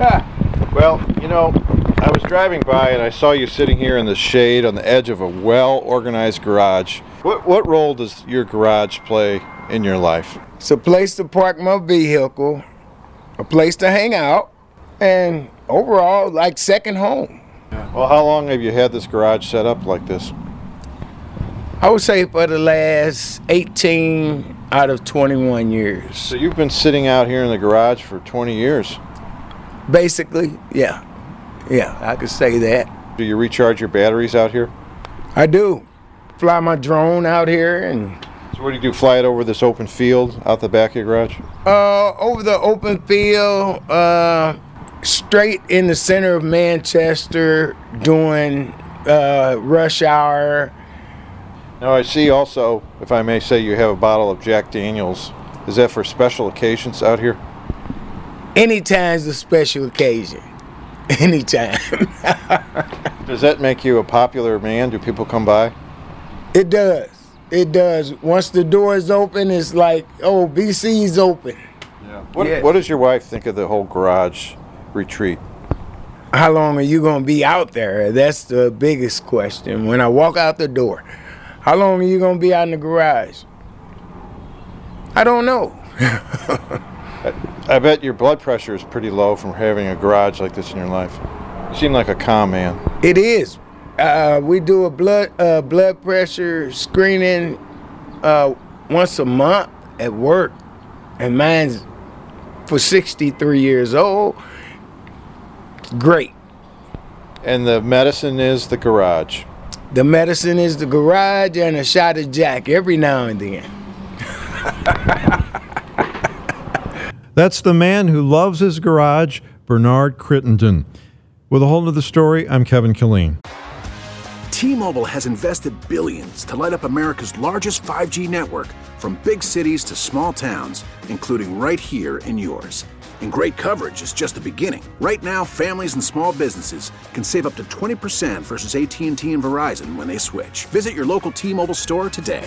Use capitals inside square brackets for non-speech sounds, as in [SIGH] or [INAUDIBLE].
[LAUGHS] Well, you know, I was driving by and I saw you sitting here in the shade on the edge of a well organized garage. What, what role does your garage play in your life? It's a place to park my vehicle, a place to hang out, and overall, like second home. Well, how long have you had this garage set up like this? I would say for the last 18 out of 21 years. So you've been sitting out here in the garage for 20 years. Basically, yeah. Yeah, I could say that. Do you recharge your batteries out here? I do. Fly my drone out here and So what do you do? Fly it over this open field out the back of your garage? uh, over the open field, uh, straight in the center of Manchester doing uh, rush hour. Now I see also, if I may say, you have a bottle of Jack Daniels. Is that for special occasions out here? Anytime's a special occasion. [LAUGHS] Anytime. [LAUGHS] Does that make you a popular man? Do people come by? it does. It does. Once the door is open, it's like, oh, BC's open. Yeah. What, Yeah. what does your wife think of the whole garage retreat? How long are you going to be out there? That's the biggest question. When I walk out the door, how long are you going to be out in the garage? I don't know. [LAUGHS] I bet your blood pressure is pretty low from having a garage like this in your life. You seem like a calm man. It is. Uh, we do a blood uh, blood pressure screening uh, once a month at work, and mine's for 63 years old. Great. And the medicine is the garage. The medicine is the garage and a shot of Jack every now and then. [LAUGHS] That's the man who loves his garage, Bernard Crittenden. With a whole nother story, I'm Kevin Killeen. T-Mobile has invested billions to light up America's largest 5G network from big cities to small towns, including right here in yours. And great coverage is just the beginning. Right now, families and small businesses can save up to 20% versus AT&T and Verizon when they switch. Visit your local T-Mobile store today.